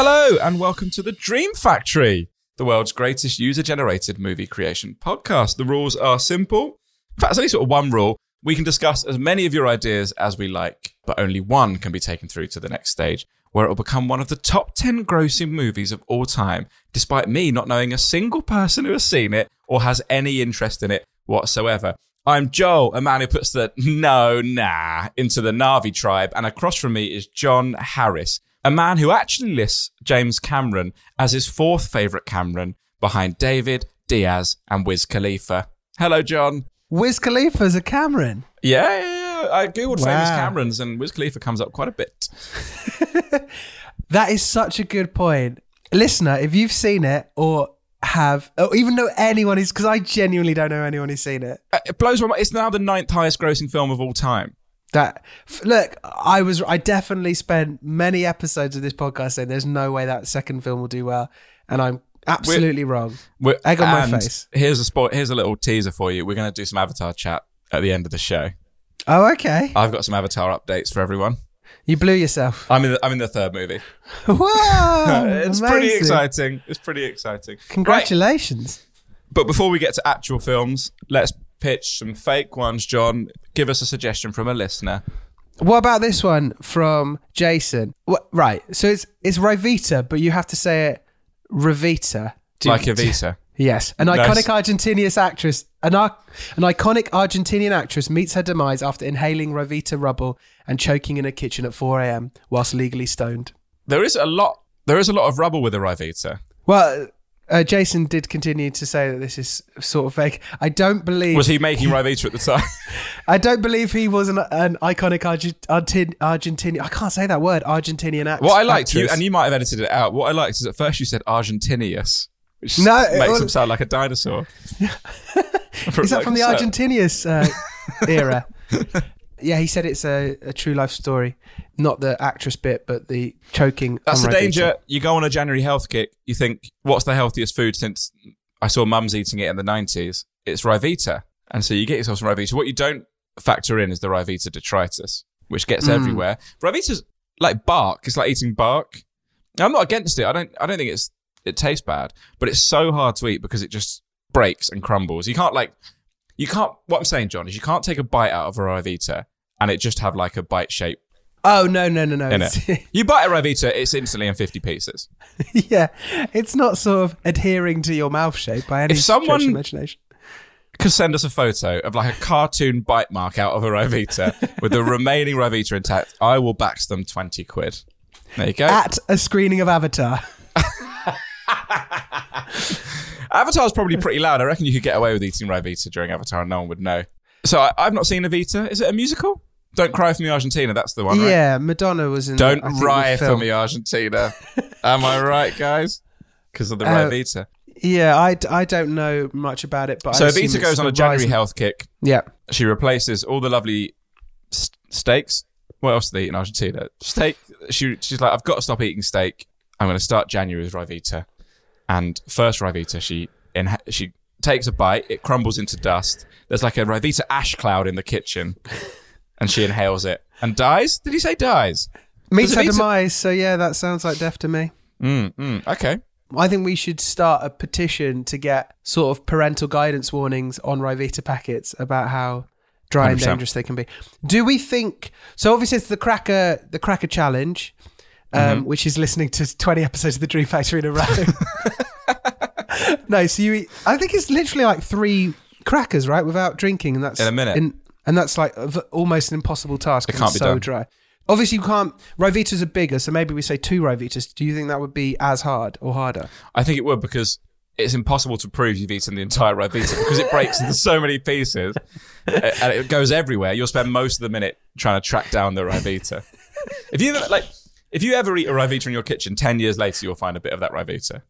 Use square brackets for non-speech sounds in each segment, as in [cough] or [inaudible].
Hello, and welcome to the Dream Factory, the world's greatest user generated movie creation podcast. The rules are simple. In fact, there's only sort of one rule. We can discuss as many of your ideas as we like, but only one can be taken through to the next stage, where it will become one of the top 10 grossing movies of all time, despite me not knowing a single person who has seen it or has any interest in it whatsoever. I'm Joel, a man who puts the no, nah into the Na'vi tribe, and across from me is John Harris, a man who actually lists James Cameron as his fourth favourite Cameron behind David, Diaz, and Wiz Khalifa. Hello, John. Wiz Khalifa's a Cameron. Yeah, yeah, yeah. I googled famous Camerons, and Wiz Khalifa comes up quite a bit. [laughs] That is such a good point. Listener, if you've seen it or have, or even know anyone who's, because I genuinely don't know anyone who's seen it. Uh, It blows my mind. It's now the ninth highest grossing film of all time. That look, I was, I definitely spent many episodes of this podcast saying there's no way that second film will do well, and I'm absolutely wrong. We're- Egg on my face. Here's a sport. Here's a little teaser for you. We're going to do some Avatar chat at the end of the show. Oh, okay. I've got some Avatar updates for everyone. You blew yourself. I'm in the, I'm in the third movie. [laughs] Whoa! [laughs] it's pretty exciting. It's pretty exciting. Right, Congratulations. but before we get to actual films, let's pitch some fake ones. John, give us a suggestion from a listener. What about this one from Jason? What, right. So it's it's Ryvita, but you have to say it Rivita. Do- like [laughs] Evita. Yes, an Nice. iconic Argentinian actress, an, an iconic Argentinian actress meets her demise after inhaling Ryvita rubble and choking in a kitchen at 4 a.m. whilst legally stoned. There is a lot. There is a lot of rubble with a Ryvita. Well, uh, Jason did continue to say that this is sort of fake. I don't believe Was he making Ryvita at the time? [laughs] I don't believe he was an, an iconic Argent- Argent- Argentinian. I can't say that word. Argentinian actor. what I liked, you, and you might have edited it out. What I liked is at first you said Argentinius, which No, it makes was- him sound like a dinosaur. [laughs] Is that from the Like, Argentinius uh, era? [laughs] Yeah, he said it's a, a true life story, not the actress bit, but the choking. That's the danger. You go on a January health kick. You think, what's the healthiest food since I saw mums eating it in the 90s? It's Ryvita. And so you get yourself some Ryvita. What you don't factor in is the Ryvita detritus, which gets Mm. everywhere. Ryvita's like bark. It's like eating bark. I'm not against it. I don't, I don't think it's, it tastes bad, but it's so hard to eat because it just breaks and crumbles. You can't like, you can't, what I'm saying, John, is you can't take a bite out of a Ryvita and it just have like a bite shape Oh no no no no! in it. You bite a Ryvita, it's instantly in 50 pieces. [laughs] yeah, it's not sort of adhering to your mouth shape by any If stretch of someone- imagination. could send us a photo of like a cartoon bite mark out of a Ryvita [laughs] with the remaining Ryvita intact, I will bax them 20 quid. There you go. At a screening of Avatar. [laughs] Avatar's probably pretty loud. I reckon you could get away with eating Ryvita during Avatar and no one would know. So I, I've not seen Evita. Is it a musical? Don't Cry for Me Argentina. That's the one, right? Yeah, Madonna was in. Don't I cry for me Argentina. Am I right, guys? Because of the Uh, Ryvita. Yeah, I don't know much about it, but So I Evita goes on a January rising- health kick. Yeah, She replaces all the lovely s- steaks. What else do they eat in Argentina? Steak. She, she's like, I've got to stop eating steak. I'm going to start January with Ryvita. And first Ryvita, she she takes a bite. It crumbles into dust. There's like a Ryvita ash cloud in the kitchen, and she inhales it and dies. Did he say dies? Meets Does her it meet- demise. So yeah, that sounds like death to me. Mm, mm, okay. I think we should start a petition to get sort of parental guidance warnings on Ryvita packets about how dry and 100%. dangerous they can be. Do we think so? Obviously, it's the cracker, the cracker challenge, um, Mm-hmm. which is listening to twenty episodes of the Dream Factory in a row. [laughs] no, so you, eat, I think it's literally like three crackers, right, without drinking, and that's In a minute. and that's like almost an impossible task. It can't it's be so done. dry. Obviously, you can't. Ryvitas are bigger, so maybe we say two Ryvitas. Do you think that would be as hard or harder? I think it would because it's impossible to prove you've eaten the entire Ryvita because it breaks into so many pieces [laughs] and it goes everywhere. You'll spend most of the minute trying to track down the Ryvita. If you like, if you ever eat a Ryvita in your kitchen, ten years later you'll find a bit of that Ryvita,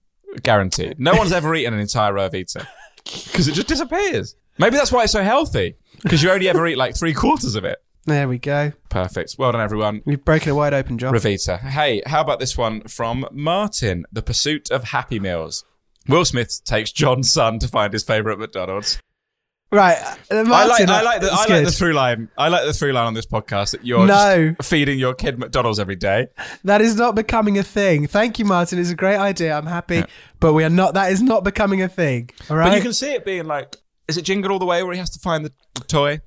guaranteed. No one's ever eaten an entire Ryvita because [laughs] it just disappears. Maybe that's why it's so healthy because you only ever eat like three quarters of it. There we go. Perfect. Well done, everyone. You've broken a wide open, John. Ravita. Hey, how about this one from Martin? The Pursuit of Happy Meals. Will Smith takes John's son to find his favourite McDonald's. Right, uh, Martin, I like, I like the, I like the through line. I like the through line on this podcast that you're No. feeding your kid McDonald's every day. That is not becoming a thing. Thank you, Martin. It's a great idea. I'm happy, but we are not. That is not becoming a thing. All right. But you can see it being like, is it Jingle All the Way where he has to find the toy?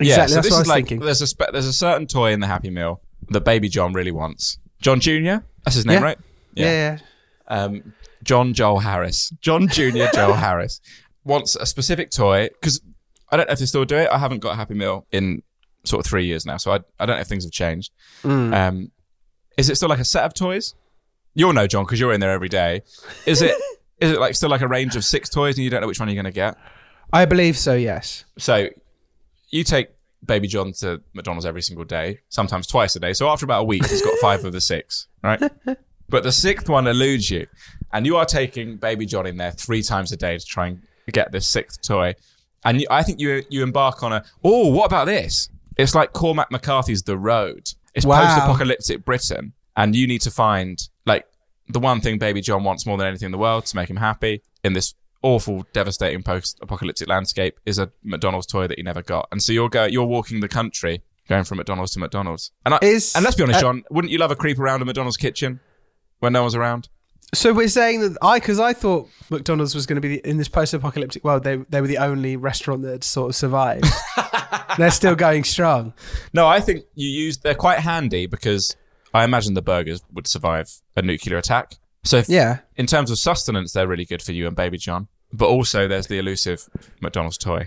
Exactly, Yeah, so that's this what I is was like thinking. there's a spe- there's a certain toy in the Happy Meal that Baby John really wants. John Junior, that's his name, Yeah. right? yeah, yeah. um, John Joel Harris, John Junior [laughs] Joel Harris wants a specific toy because I don't know if they still do it. I haven't got a Happy Meal in sort of three years now, so I, I don't know if things have changed. Mm. Um, is it still like a set of toys? You'll know, John, because you're in there every day. Is it [laughs] is it like still like a range of six toys and you don't know which one you're going to get? I believe so. Yes. So you take Baby John to McDonald's every single day, sometimes twice a day. So after about a week, he's got [laughs] five of the six, right? But the sixth one eludes you, and you are taking Baby John in there three times a day to try and get this sixth toy. And you, I think you you embark on a oh, what about this? It's like Cormac McCarthy's The Road. It's Wow. post-apocalyptic Britain, and you need to find like the one thing Baby John wants more than anything in the world to make him happy in this awful, devastating post-apocalyptic landscape is a McDonald's toy that he never got. And so you're go you're walking the country going from McDonald's to McDonald's. And I, Is- and let's be honest, uh, John, wouldn't you love a creep around a McDonald's kitchen when no one's around? So we're saying that I, because I thought McDonald's was going to be the, in this post-apocalyptic world. They they were the only restaurant that had sort of survived. [laughs] They're still going strong. No, I think you use they're quite handy because I imagine the burgers would survive a nuclear attack. So if, Yeah. in terms of sustenance, they're really good for you and Baby John. But also, there's the elusive McDonald's toy.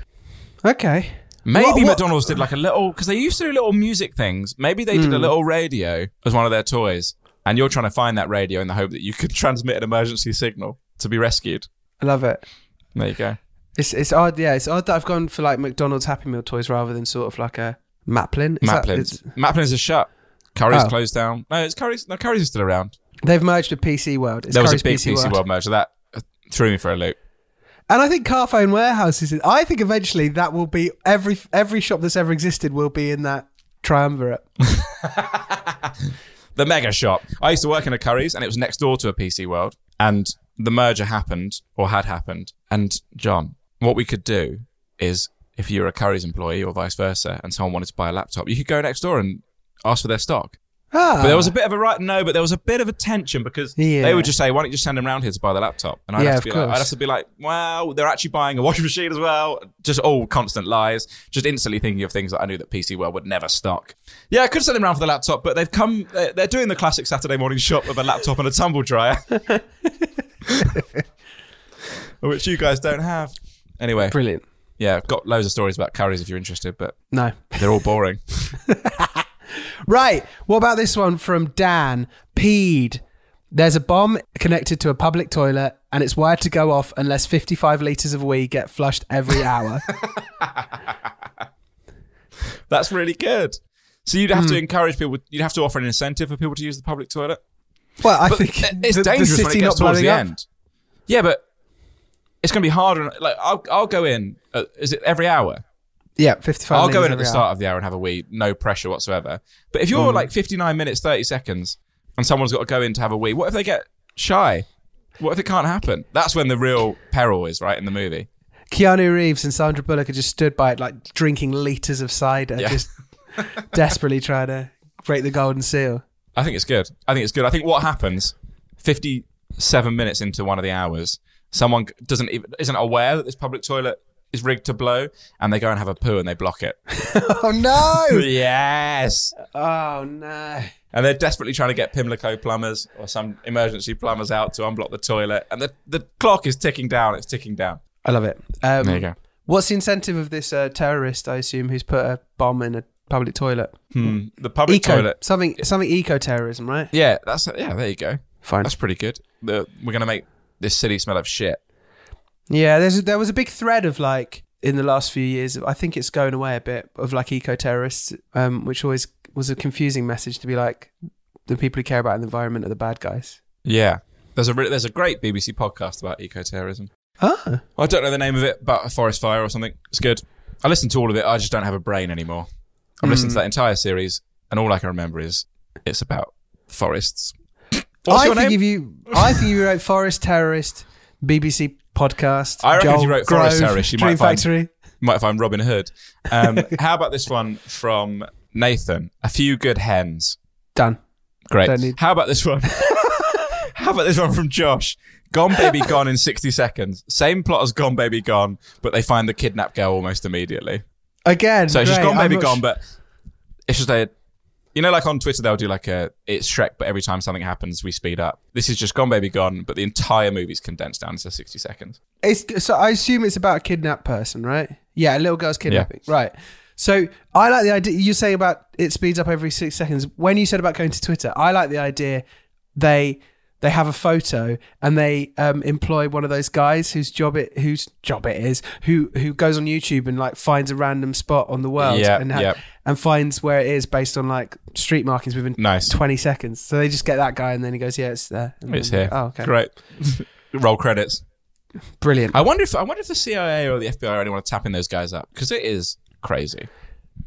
Okay. Maybe What- what- McDonald's did like a little because they used to do little music things. Maybe they did a hmm. little radio as one of their toys, and you're trying to find that radio in the hope that you could [laughs] transmit an emergency signal to be rescued. I love it. There you go. It's it's odd. Yeah, it's odd that I've gone for like McDonald's Happy Meal toys rather than sort of like a Maplin. Is that- Maplin's it's- Maplin's is shut. Curry's Oh. closed down. No, it's Curry's. No, Curry's is still around. They've merged with PC World. It's there was Curry's a big PC, World. merger that uh, threw me for a loop. And I think Carphone Warehouse is. I think eventually that will be every every shop that's ever existed will be in that triumvirate. [laughs] The mega shop. I used to work in a Curry's, and it was next door to a PC World. And the merger happened, or had happened. And John, what we could do is, if you're a Curry's employee or vice versa, and someone wanted to buy a laptop, you could go next door and ask for their stock. Ah, But there was a bit of a right no, but there was a bit of a tension because Yeah. they would just say, "Why don't you just send them around here to buy the laptop?" And I'd Yeah, have to be like. I'd have to be like, "Wow, they're actually buying a washing machine as well." Just all constant lies. Just instantly thinking of things that I knew that PC World would never stock. Yeah, I could send them around for the laptop, but they've come. They're, they're doing the classic Saturday morning shop with a laptop and a tumble dryer, [laughs] [laughs] which you guys don't have. Anyway, brilliant. yeah, I've got loads of stories about curries if you're interested, but No. they're all boring. [laughs] Right. What about this one from Dan? Peed. There's a bomb connected to a public toilet and it's wired to go off unless 55 litres of wee get flushed every hour. [laughs] That's really good. So you'd have to Hmm. encourage people. You'd have to offer an incentive for people to use the public toilet. well, I But think it's the, the dangerous when it city gets not towards the up. end. Yeah, but it's going to be harder. Like I'll, I'll go in. Uh, is it every hour? Yeah, 55 I'll go in at the start of the hour and have a wee, no pressure whatsoever. But if you're Mm. like 59 minutes 30 seconds and someone's got to go in to have a wee, what if they get shy? What if it can't happen? That's when the real peril is, right? In the movie. Keanu Reeves and Sandra Bullock are just stood by it, like drinking liters of cider, Yeah. just [laughs] desperately trying to break the golden seal. I think it's good. I think it's good. I think what happens, fifty-seven minutes into one of the hours, someone doesn't even, isn't aware that this public toilet is rigged to blow, and they go and have a poo and they block it. [laughs] Oh no! [laughs] yes. oh no! And they're desperately trying to get Pimlico plumbers or some emergency plumbers out to unblock the toilet, and the the clock is ticking down. It's ticking down. I love it. Um, There you go. What's the incentive of this uh, terrorist? I assume who's put a bomb in a public toilet. Hmm. The public Eco toilet. something something eco terrorism, right? Yeah, that's yeah. There you go. Fine. That's pretty good. The, we're gonna make this city smell of shit. Yeah, there's there was a big thread of like in the last few years. I think it's going away a bit of like eco terrorists, um, which always was a confusing message to be like the people who care about the environment are the bad guys. Yeah. There's a re- there's a great BBC podcast about eco-terrorism. Ah, I don't know the name of it, but a forest fire or something. It's good. I listened to all of it. I just don't have a brain anymore. I've listened to that entire series, and all I can remember is it's about forests. What's I think name? if you, I think you wrote Forest Terrorist, BBC podcast. I reckon if Joel you wrote Forest Grove, Terrorist, you Dream might find- Factory. Might find Robin Hood. Um, [laughs] how about this one from Nathan? A few good hens. Done. Great. Need- How about this one? [laughs] How about this one from Josh? Gone Baby [laughs] Gone in 60 seconds. Same plot as Gone Baby Gone, but they find the kidnapped girl almost immediately. Again, So great. Gone Baby Gone, sh- but it's just a. You know, like on Twitter, they'll do like a it's Shrek, but every time something happens, we speed up. This is just Gone Baby Gone, but the entire movie's condensed down to 60 seconds. It's so I assume it's about a kidnapped person, right? Yeah, a little girl's kidnapping, right? So I like the idea you say about it speeds up every six seconds. When you said about going to Twitter, I like the idea they they have a photo and they um, employ one of those guys whose job it whose job it is who who goes on YouTube and like finds a random spot on the world Yeah, and yeah. and finds where it is based on like street markings within Nice. twenty seconds. So they just get that guy and then he goes, yeah, it's there. And It's then- here. Oh, okay, Great. [laughs] Roll credits. brilliant. I wonder if I wonder if the CIA or the FBI really want to tap in those guys up because it is crazy.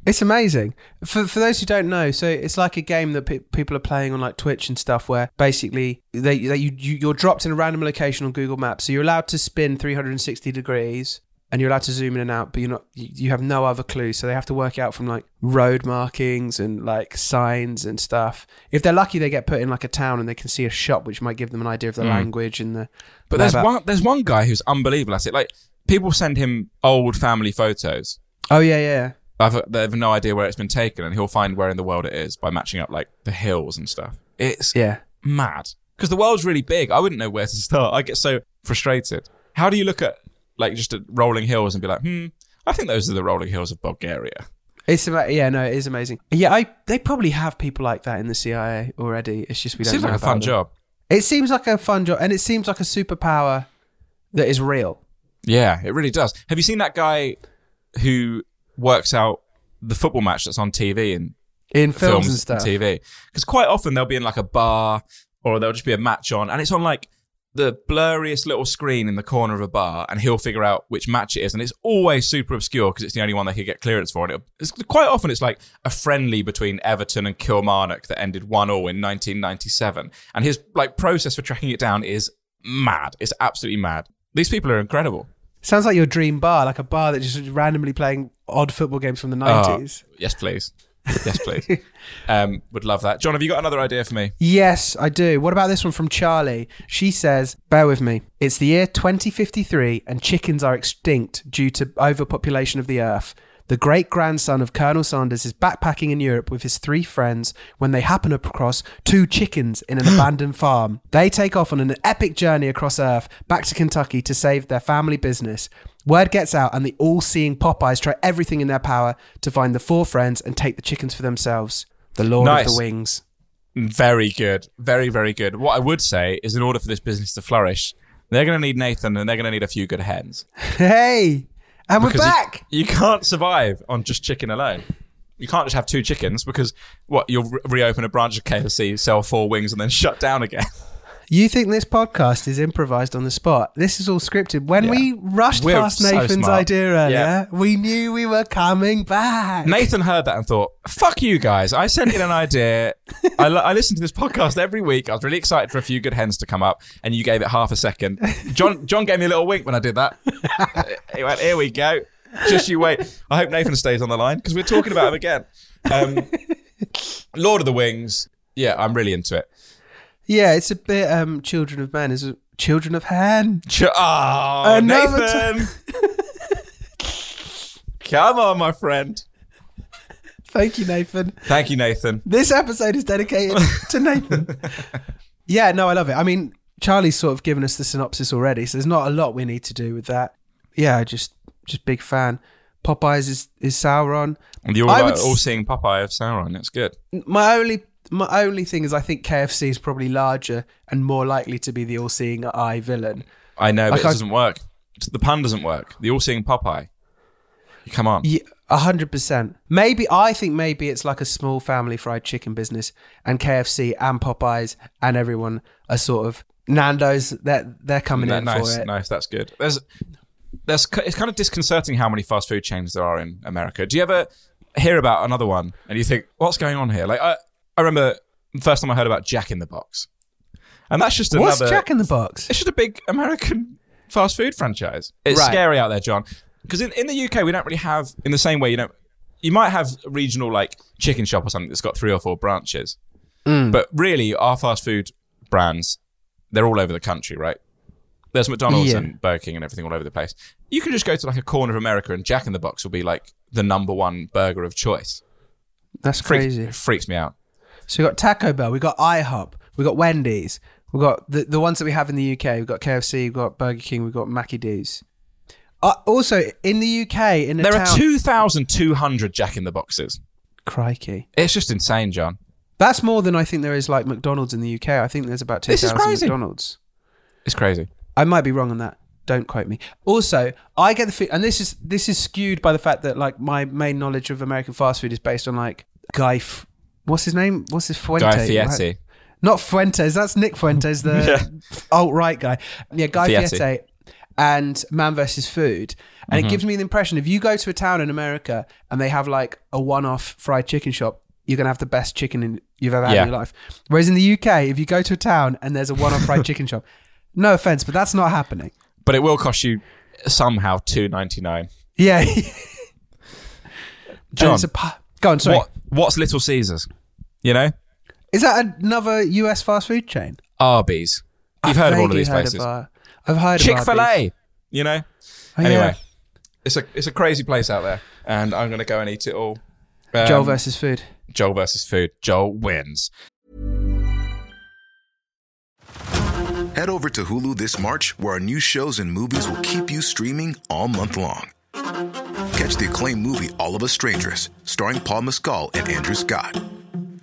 It's amazing. For for those who don't know, so it's like a game that pe- people are playing on like Twitch and stuff, where basically they, they you, you you're dropped in a random location on Google Maps, so you're allowed to spin 360 degrees, and you're allowed to zoom in and out, but you're not. You, you have no other clue, so they have to work out from like road markings and like signs and stuff. If they're lucky, they get put in like a town and they can see a shop, which might give them an idea of the language and the. Mm. But there's whereabout- one there's one guy who's unbelievable at it. Like people send him old family photos. Oh yeah, yeah. I've, they have no idea where it's been taken, and he'll find where in the world it is by matching up like the hills and stuff. It's Yeah. mad because the world's really big. I wouldn't know where to start. I get so frustrated. How do you look at like just at rolling hills and be like, hmm, I think those are the rolling hills of Bulgaria. It's ama- yeah, no, it is amazing. Yeah, I they probably have people like that in the CIA already. It's just we don't seems like a fun them. job. It seems like a fun job, and it seems like a superpower that is real. Yeah, it really does. Have you seen that guy who works out the football match that's on TV and In films, and stuff. TV. Because quite often they'll be in like a bar or there'll just be a match on, and it's on like the blurriest little screen in the corner of a bar, and he'll figure out which match it is, and it's always super obscure because it's the only one they could get clearance for. And it, it's quite often it's like a friendly between Everton and Kilmarnock that ended one all in 1997, and his like process for tracking it down is mad. It's absolutely mad. These people are incredible. Sounds like your dream bar, like a bar that just randomly playing odd football games from the Oh, nineties. yes, please. [laughs] Yes, please. um, would love that. John, have you got another idea for me? Yes, I do. What about this one from Charlie? She says, "Bear with me. It's the year 2053, and chickens are extinct due to overpopulation of the Earth." The great grandson of Colonel Sanders is backpacking in Europe with his three friends when they happen across two chickens in an [gasps] abandoned farm. They take off on an epic journey across Earth back to Kentucky to save their family business. Word gets out, and the all seeing Popeyes try everything in their power to find the four friends and take the chickens for themselves. The Lord of the Wings. Very good. Very, very good. What I would say is in order for this business to flourish, they're going to need Nathan and they're going to need a few good hens. [laughs] Hey, and we're Because you- back. You, can't survive on just chicken alone. You can't just have two chickens because what you'll re- reopen a branch of KFC, sell four wings, and then [laughs] shut down again. You think this podcast is improvised on the spot? This is all scripted. When Yeah. we rushed We're past so Nathan's smart. idea earlier, Yeah. we knew we were coming back. Nathan heard that and thought, "Fuck you guys! I sent in an idea. I, li- I listen to this podcast every week. I was really excited for a few good hens to come up, and you gave it half a second. John John gave me a little wink when I did that. he went, "Here we go. Just you wait. I hope Nathan stays on the line because we're talking about him again. Um, Lord of the Wings. Yeah, I'm really into it. Yeah, it's a bit um Children of Men is Children of Hen. Ch- oh, Another Nathan. [laughs] Come on, my friend. Thank you, Nathan. Thank you, Nathan. This episode is dedicated to Nathan. [laughs] Yeah, no, I love it. I mean, Charlie's sort of given us the synopsis already, so there's not a lot we need to do with that. Yeah, just just big fan. Popeyes is is Sauron. And you're I all, would all seeing Popeye of Sauron. That's good. My only my only thing is I think KFC is probably larger and more likely to be the all-seeing eye villain. I know, but Like it I- doesn't work. The pun doesn't work. The all-seeing Popeye. Come on. Yeah, a hundred percent. Maybe I think maybe it's like a small family fried chicken business, and KFC and Popeyes and everyone are sort of Nando's. They're they're coming in nice, for it. nice. That's good. There's, there's, it's kind of disconcerting how many fast food chains there are in America. Do you ever hear about another one and you think, what's going on here? Like, I, I remember the first time I heard about Jack in the Box, and that's just a What's another. Jack in the Box? It's just a big American fast food franchise. It's Right. scary out there, John. Because in, in the UK, we don't really have, in the same way, you know, you might have a regional like chicken shop or something that's got three or four branches. Mm. But really, our fast food brands, they're all over the country, right? There's McDonald's Yeah. and Burger King and everything all over the place. You can just go to like a corner of America and Jack in the Box will be like the number one burger of choice. That's Freak- crazy. It freaks me out. So we got Taco Bell, we got IHOP, we got Wendy's, we got the the ones that we have in the UK. We've got KFC, we've got Burger King, we've got Mackie D's. Uh, also in the UK, in a There town, are 2,200 Jack in the Boxes. crikey. It's just insane, John. That's more than I think there is like McDonald's in the UK. I think there's about two thousand. McDonald's. It's crazy. I might be wrong on that. Don't quote me. Also, I get the fe- and this is this is skewed by the fact that like my main knowledge of American fast food is based on like Guy. F- what's his name? What's his Fuente? Guy right? Fieri. Not Fuentes. That's Nick Fuentes, the [laughs] alt right guy. Yeah, Guy Fieri. Fieri and Man vs. Food. And Mm-hmm. it gives me the impression if you go to a town in America and they have like a one-off fried chicken shop, you're gonna have the best chicken in, you've ever had Yeah. in your life. Whereas in the UK, if you go to a town and there's a one-off fried [laughs] chicken shop, no offense, but that's not happening. But it will cost you somehow two ninety nine. Yeah. [laughs] And John, it's a go on. Sorry. what what's Little Caesars? You know, Is that another US fast food chain? Arby's. You've heard of all of these heard places. uh, I've heard of Chick Fil A. You know. Oh, yeah. Anyway, it's a it's a crazy place out there, and I'm gonna go and eat it all. Um, Joel versus food. Joel versus food. Joel wins. Head over to Hulu this March, where our new shows and movies will keep you streaming all month long. Catch the acclaimed movie All of Us Strangers, starring Paul Mescal and Andrew Scott.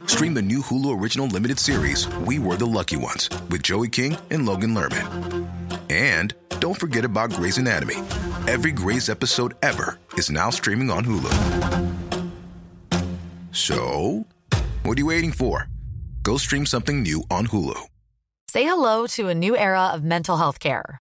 Stream the new Hulu original limited series We Were the Lucky Ones with Joey King and Logan Lerman. And don't forget about Grey's Anatomy. Every Grey's episode ever is now streaming on Hulu. So, what are you waiting for? Go stream something new on Hulu. Say hello to a new era of mental health care.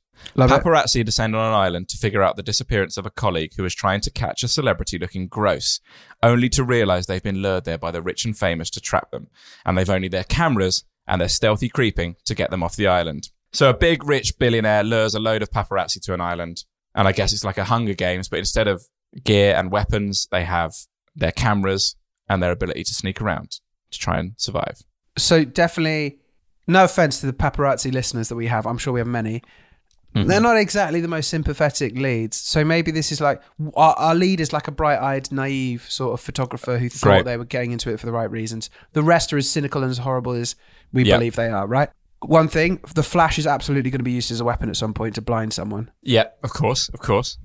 Love it. Paparazzi descend on an island to figure out the disappearance of a colleague who is trying to catch a celebrity looking gross, only to realize they've been lured there by the rich and famous to trap them, and they've only their cameras and their stealthy creeping to get them off the island. So a big rich billionaire lures a load of paparazzi to an island, and I guess it's like a Hunger Games, but instead of gear and weapons, they have their cameras and their ability to sneak around to try and survive. So definitely, no offense to the paparazzi listeners that we have. I'm sure we have many. Mm-hmm. They're not exactly the most sympathetic leads. So maybe this is like our, our lead is like a bright-eyed, naive sort of photographer who thought Great. they were getting into it for the right reasons. The rest are as cynical and as horrible as we Yeah. believe they are. Right. One thing: the flash is absolutely going to be used as a weapon at some point to blind someone. Yeah, of course, of course.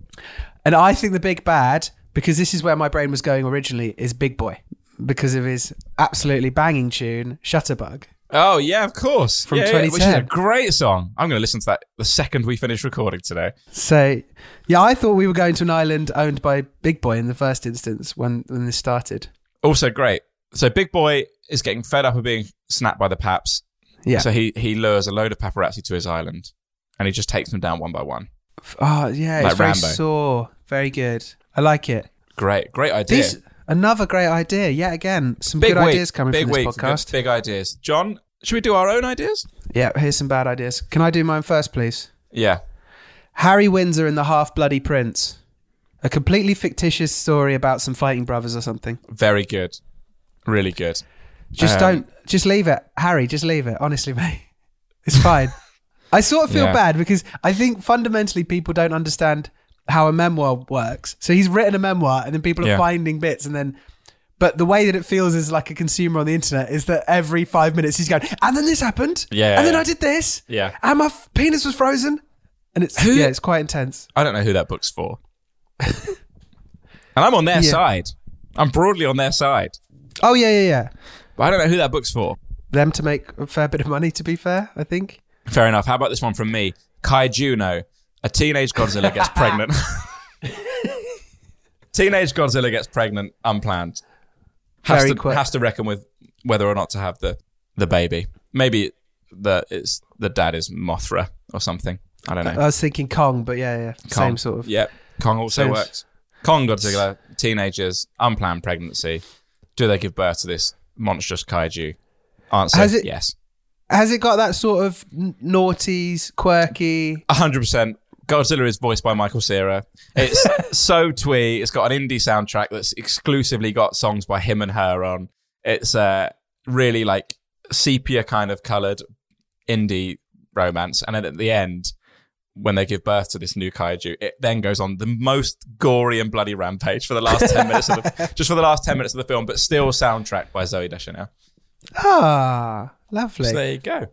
And I think the big bad, because this is where my brain was going originally, is Big Boi because of his absolutely banging tune "Shutterbug." Oh yeah, of course. From yeah, yeah, which is a great song. I'm going to listen to that the second we finish recording today. So, yeah, I thought we were going to an island owned by Big Boi in the first instance when, when this started. Also great. So Big Boi is getting fed up of being snapped by the paps. Yeah. So he he lures a load of paparazzi to his island, and he just takes them down one by one. Oh, yeah, Like it's very Rambo. sore. Very good. I like it. Great, great idea. These, another great idea. Yet again, some big good week, ideas coming big from this week, podcast. Big, big ideas. John, should we do our own ideas? Yeah, here's some bad ideas. Can I do mine first, please? Yeah. Harry Windsor and the Half Bloody Prince. A completely fictitious story about some fighting brothers or something. Very good. Really good. Just Um, don't. Just leave it, Harry. Just leave it. Honestly, [laughs] mate, it's fine. I sort of feel Yeah. bad because I think fundamentally people don't understand how a memoir works. So he's written a memoir, and then people are Yeah. finding bits, and then. But the way that it feels as like a consumer on the internet is that every five minutes he's going, and then this happened, Yeah, and then. I did this, Yeah. and my f- penis was frozen, and it's Who- yeah, it's quite intense. I don't know who that book's for. and I'm on their Yeah. side. I'm broadly on their side. Oh yeah, yeah, yeah. But I don't know who that book's for. Them to make a fair bit of money. To be fair, I think. Fair enough. How about this one from me? Kai Juno. A teenage Godzilla gets pregnant. [laughs] teenage Godzilla gets pregnant unplanned. Has Very to, quick. has to reckon with whether or not to have the, the baby. Maybe the it's the dad is Mothra or something. I don't know. I was thinking Kong, but yeah, yeah, Kong. same sort of. Yep. Kong also Same- works. Kong Godzilla, teenagers, unplanned pregnancy. Do they give birth to this monstrous kaiju? Answer Has it- yes. Has it got that sort of n- naughties, quirky? hundred percent. Godzilla is voiced by Michael Cera. It's [laughs] so twee. It's got an indie soundtrack that's exclusively got songs by him and her on. It's uh, really like sepia kind of coloured indie romance, and then at the end, when they give birth to this new kaiju, it then goes on the most gory and bloody rampage for the last ten [laughs] minutes of the just for the last ten minutes of the film, but still soundtracked by Zooey Deschanel. Ah, lovely. So there you go.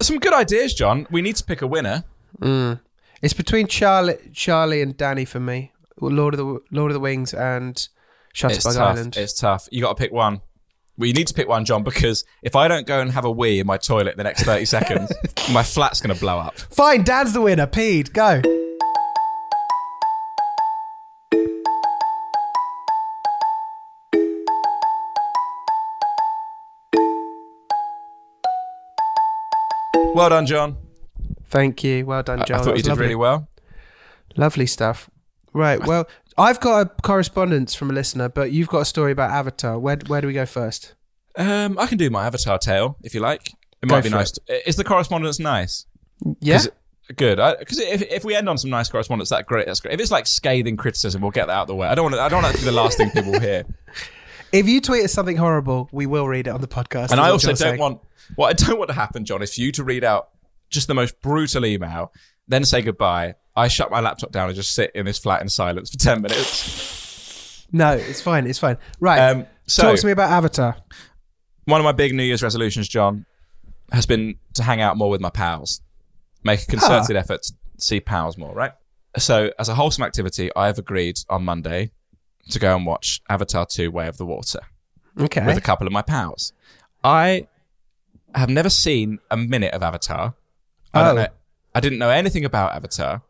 Some good ideas, John. We need to pick a winner. It's between Charlie, Charlie and Danny for me. Lord of the Lord of the Wings and It's Shutterbug tough. Island. It's tough. You got to pick one. Well, you need to pick one, John, because if I don't go and have a wee in my toilet in the next 30 seconds, [laughs] my flat's going to blow up. Fine, Dan's the winner. Peed, go. Well done, John. Thank you. Well done, I- Joel. I That thought you did lovely. really well. Lovely stuff. Right. Well, I've got a correspondence from a listener, but you've got a story about Avatar. Where where do we go first? Um, I can do my Avatar tale if you like. It Go might be nice. To, is the correspondence nice? Yeah. it- Good, because if, if we end on some nice correspondence, that's great. That's great. If it's like scathing criticism, we'll get that out of the way. I don't want. To, I don't want that to be the last thing people hear. [laughs] If you tweet us something horrible, we will read it on the podcast. And I also don't saying. want what I don't want to happen, John, is for you to read out just the most brutal email, then say goodbye. I shut my laptop down and just sit in this flat in silence for ten minutes. No, it's fine. It's fine. Right. Um, so Talk to me about Avatar. one of my big New Year's resolutions, John, has been to hang out more with my pals, make a concerted effort to see pals more. Right. So as a wholesome activity, I have agreed on Monday to go and watch Avatar Two: Way of the Water. Okay. with a couple of my pals. I have never seen a minute of Avatar. I don't Oh. know. I didn't know anything about Avatar,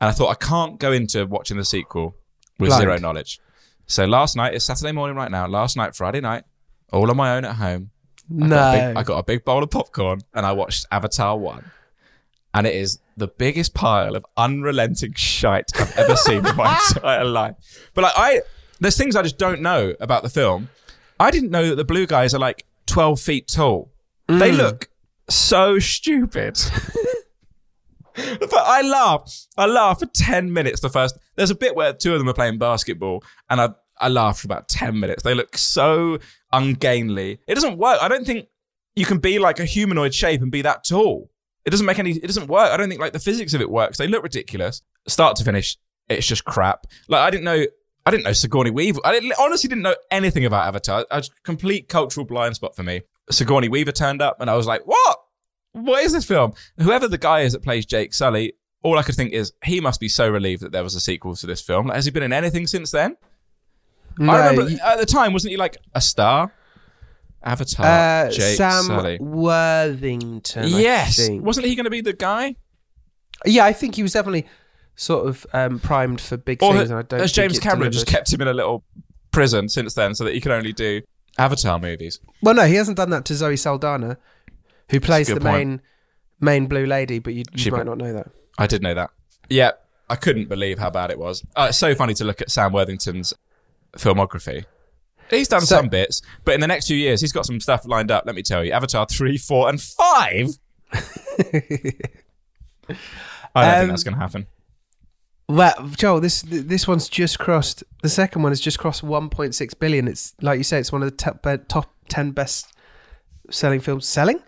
and I thought I can't go into watching the sequel with Blind. zero knowledge. So last night, it's Saturday morning right now. Last night, Friday night, all on my own at home. I No. got, a big, I got a big bowl of popcorn and I watched Avatar 1. And it is the biggest pile of unrelenting shite I've ever seen in my [laughs] entire life. But like I there's things I just don't know about the film. I didn't know that the blue guys are like 12 feet tall. They mm. look so stupid. but I laughed. I laughed for 10 minutes the first. There's a bit where two of them are playing basketball and I I laughed for about 10 minutes. They look so ungainly. It doesn't work. I don't think you can be like a humanoid shape and be that tall. It doesn't make any it doesn't work. I don't think like the physics of it works. They look ridiculous. Start to finish, it's just crap. Like I didn't know I didn't know Sigourney Weaver. I didn't, honestly didn't know anything about Avatar. A complete cultural blind spot for me. Sigourney Weaver turned up and I was like, "What? What is this film?" Whoever the guy is that plays Jake Sully, all I could think is he must be so relieved that there was a sequel to this film. Like, has he been in anything since then? No, I remember you- at the time, wasn't he like a star? Avatar, uh, Jake Sam Sully. Worthington. Yes, wasn't he going to be the guy? Yeah, I think he was definitely sort of um, primed for big Or things. and I don't has James Cameron just kept him in a little prison since then, so that he could only do Avatar movies? Well, no, he hasn't done that to Zoe Saldana, who plays the point. main main blue lady. But you, you She- might not know that. I did know that. Yeah, I couldn't believe how bad it was. Uh, it's so funny to look at Sam Worthington's filmography. He's done So- some bits, but in the next few years, he's got some stuff lined up. Let me tell you, Avatar three, four, and five. [laughs] I don't Um, think that's going to happen. Well, Joel, this this one's just crossed. The second one has just crossed 1.6 billion. It's like you say, it's one of the top, top 10 best selling films. Selling?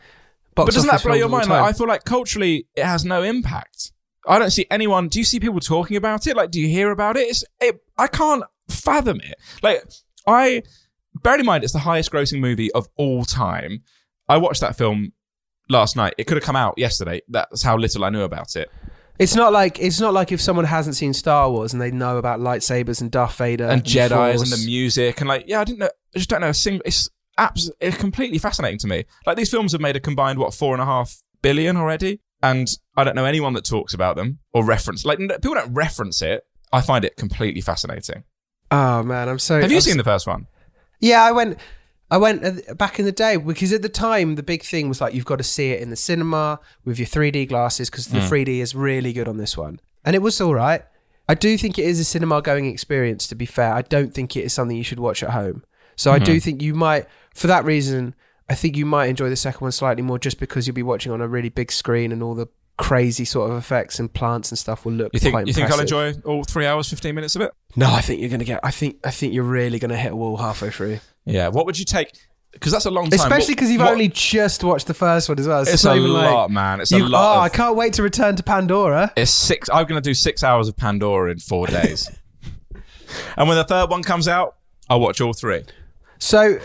Box But doesn't that blow your mind? Like. I feel like culturally, it has no impact. I don't see anyone. Do you see people talking about it? Like, do you hear about it? It's, it I can't fathom it. Like, I bear in mind, it's the highest grossing movie of all time. I watched that film last night. It could have come out yesterday. That's how little I knew about it. It's not like it's not like if someone hasn't seen Star Wars and they know about lightsabers and Darth Vader and Jedi's and the music and like yeah, I didn't know. I just don't know a single. It's abs- It's completely fascinating to me. Like these films have made a combined what four and a half billion already, and I don't know anyone that talks about them or reference. Like people don't reference it. I find it completely fascinating. Oh man, I'm so. Have you I'm seen so- the first one? Yeah, I went. I went uh, back in the day because at the time the big thing was like you've got to see it in the cinema with your 3D glasses because the 3D is really good on this one, and it was all right. I do think it is a cinema going experience. To be fair, I don't think it is something you should watch at home. So I do mm-hmm. think you might, for that reason, I think you might enjoy the second one slightly more just because you'll be watching on a really big screen and all the crazy sort of effects and plants and stuff will look. You think you think I'll enjoy all three hours fifteen minutes of it? No, I think you're gonna get. I think I think you're really gonna hit a wall halfway through. Yeah. What would you take? Because that's a long time. Especially because you've what- only just watched the first one as well. So It's a even like- lot, man. It's you- a lot. Oh, of- I can't wait to return to Pandora. It's six. I'm going to do six hours of Pandora in four days. [laughs] and when the third one comes out, I'll watch all three. So,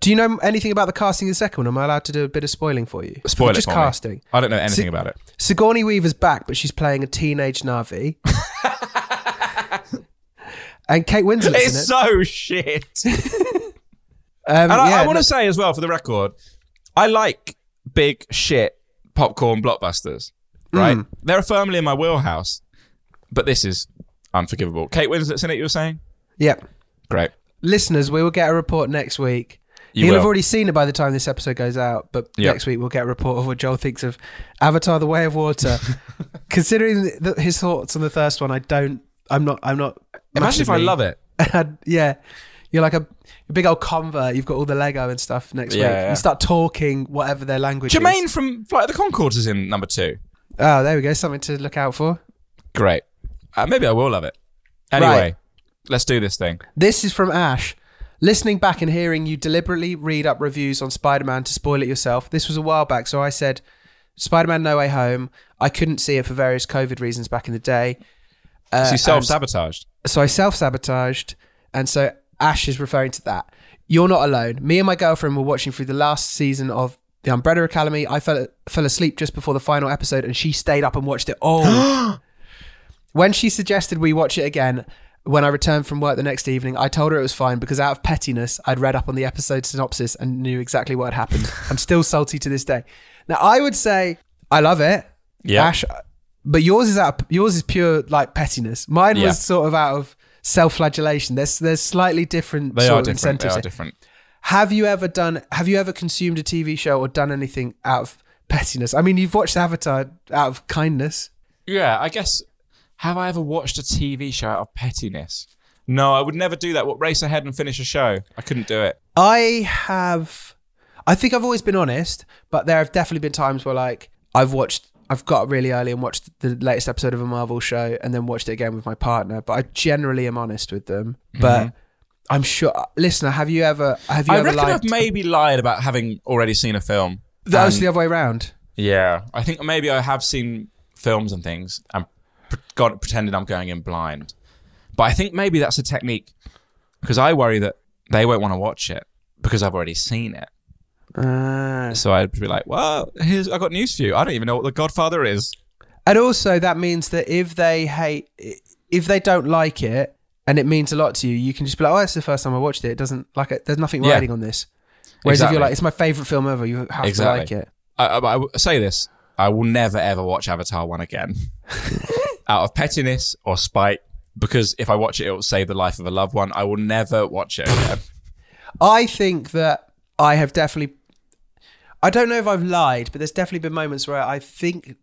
do you know anything about the casting of the second one? Am I allowed to do a bit of spoiling for you? Spoil Just for me. casting. I don't know anything Si- about it. Sigourney Weaver's back, but she's playing a teenage Na'vi. [laughs] and Kate Winslet's in It's so shit. [laughs] Um, And I, yeah, I want to say as well, for the record, I like big shit popcorn blockbusters. Right? Mm. They're firmly in my wheelhouse, but this is unforgivable. Kate Winslet's in it. You were saying? Yep. Great. Listeners, we will get a report next week. You He'll will. have already seen it by the time this episode goes out, but Yep. next week we'll get a report of what Joel thinks of Avatar: The Way of Water. [laughs] Considering th- th- his thoughts on the first one, I don't. I'm not. I'm not. Imagine if I love it. [laughs] yeah, you're like a, a big old convert. You've got all the Lego and stuff next Yeah, week. yeah. You start talking whatever their language Jermaine is. from Flight of the Conchords is in number two. Oh, there we go. Something to look out for. Great. Uh, maybe I will love it. Anyway, Right. Let's do this thing. This is from Ash. Listening back and hearing you deliberately read up reviews on Spider Man to spoil it yourself. This was a while back, so I said Spider Man No Way Home. I couldn't see it for various COVID reasons back in the day. Uh, so you self sabotaged. so I self sabotaged, and so Ash is referring to that. You're not alone. Me and my girlfriend were watching through the last season of The Umbrella Academy. I fell fell asleep just before the final episode, and she stayed up and watched it all. [gasps] when she suggested we watch it again, when I returned from work the next evening, I told her it was fine because out of pettiness, I'd read up on the episode synopsis and knew exactly what had happened. [laughs] I'm still salty to this day. Now, I would say I love it. Yeah. Ash, But yours is out. Yours is pure like pettiness. Mine Yeah. was sort of out of self-flagellation. There's there's slightly different. They sort are of different. They are different. Have you ever done? Have you ever consumed a TV show or done anything out of pettiness? I mean, you've watched Avatar out of kindness. Yeah, I guess. Have I ever watched a TV show out of pettiness? No, I would never do that. What race ahead and finish a show? I couldn't do it. I have. I think I've always been honest, but there have definitely been times where like I've watched. I've got up really early and watched the latest episode of a Marvel show, and then watched it again with my partner. But I generally am honest with them. But I'm sure, listener, have you ever? Have you Mm-hmm. I ever reckon lied? I've maybe lied about having already seen a film. that was the other way around. Yeah, I think maybe I have seen films and things and pre- got pretended I'm going in blind. But I think maybe that's a technique because I worry that they won't want to watch it because I've already seen it. Uh, So I'd be like, "Well, here's I got news for you. I don't even know what The Godfather is." and also, that means that if they hate, if they don't like it, and it means a lot to you, you can just be like, "Oh, it's the first time I watched it. It doesn't like it. There's nothing Yeah. on this." Whereas if you're like, "It's my favorite film ever," you have Exactly. to like it. I, I, I say this: I will never ever watch Avatar one again, [laughs] out of pettiness or spite. Because if I watch it, it will save the life of a loved one. I will never watch it again. I think that I have definitely. I don't know if I've lied, but there's definitely been moments where I think,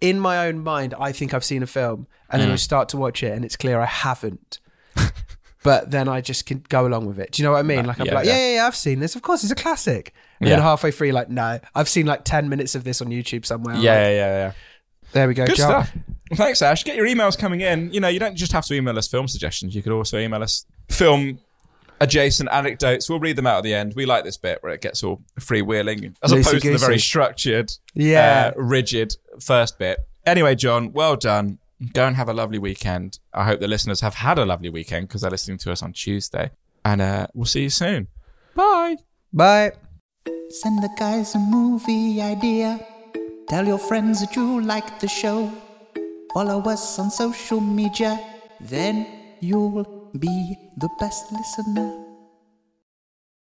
in my own mind, I think I've seen a film, and Mm. then I start to watch it, and it's clear I haven't. [laughs] but then I just can go along with it. Do you know what I mean? Like I'm yeah, like, yeah. yeah, yeah, I've seen this. Of course, it's a classic. And then Yeah. halfway through, like, no, I've seen like ten minutes of this on YouTube somewhere. yeah, Like, yeah, yeah, yeah. There we go. Good Jar- stuff. Thanks, Ash. Get your emails coming in. You know, you don't just have to email us film suggestions. You could also email us film adjacent anecdotes. We'll read them out at the end. We like this bit where it gets all freewheeling as opposed to the very structured, Yeah. uh, rigid first bit. Anyway, John, well done. Go and have a lovely weekend. I hope the listeners have had a lovely weekend because they're listening to us on Tuesday. And uh, we'll see you soon. Bye. Bye. Send the guys a movie idea. Tell your friends that you like the show. Follow us on social media. Then you'll be the best listener.